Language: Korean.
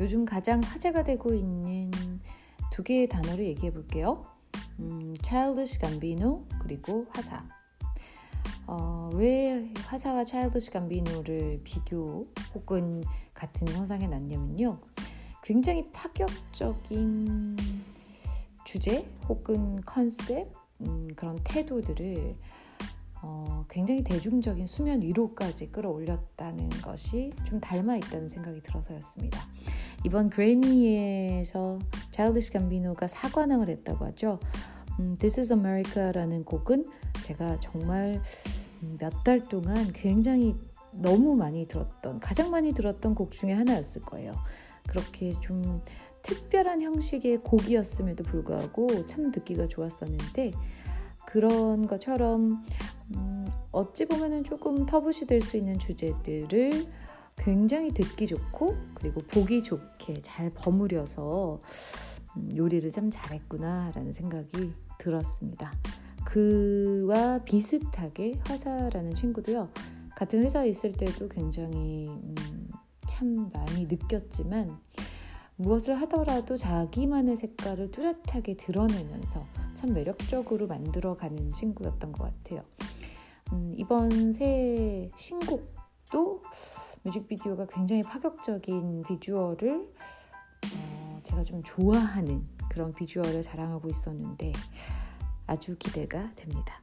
요즘 가장 화제가 되고 있는 두 개의 단어를 얘기해 볼게요. 음, childish gambino 그리고 화사. 어, 왜 화사와 childish gambino를 비교 혹은 같은 선상에 놨냐면요. 굉장히 파격적인 주제 혹은 컨셉 음, 그런 태도들을 어, 굉장히 대중적인 수면 위로까지 끌어올렸다는 것이 좀 닮아 있다는 생각이 들어서였습니다. 이번 그래미에서 Childish Gambino가 사관왕을 했다고 하죠. 음, This is America라는 곡은 제가 정말 음, 몇달 동안 굉장히 너무 많이 들었던 가장 많이 들었던 곡 중에 하나였을 거예요. 그렇게 좀 특별한 형식의 곡이었음에도 불구하고 참 듣기가 좋았었는데 그런 것처럼 음, 어찌 보면은 조금 터부시 될 수 있는 주제들을 굉장히 듣기 좋고 그리고 보기 좋게 잘 버무려서 음, 요리를 참 잘했구나라는 생각이 들었습니다. 그와 비슷하게 화사라는 친구도요. 같은 회사에 있을 때도 굉장히 음, 참 많이 느꼈지만 무엇을 하더라도 자기만의 색깔을 뚜렷하게 드러내면서 참 매력적으로 만들어가는 친구였던 것 같아요. 음, 이번 새 신곡도 뮤직비디오가 굉장히 파격적인 비주얼을 어, 제가 좀 좋아하는 그런 비주얼을 자랑하고 있었는데 아주 기대가 됩니다.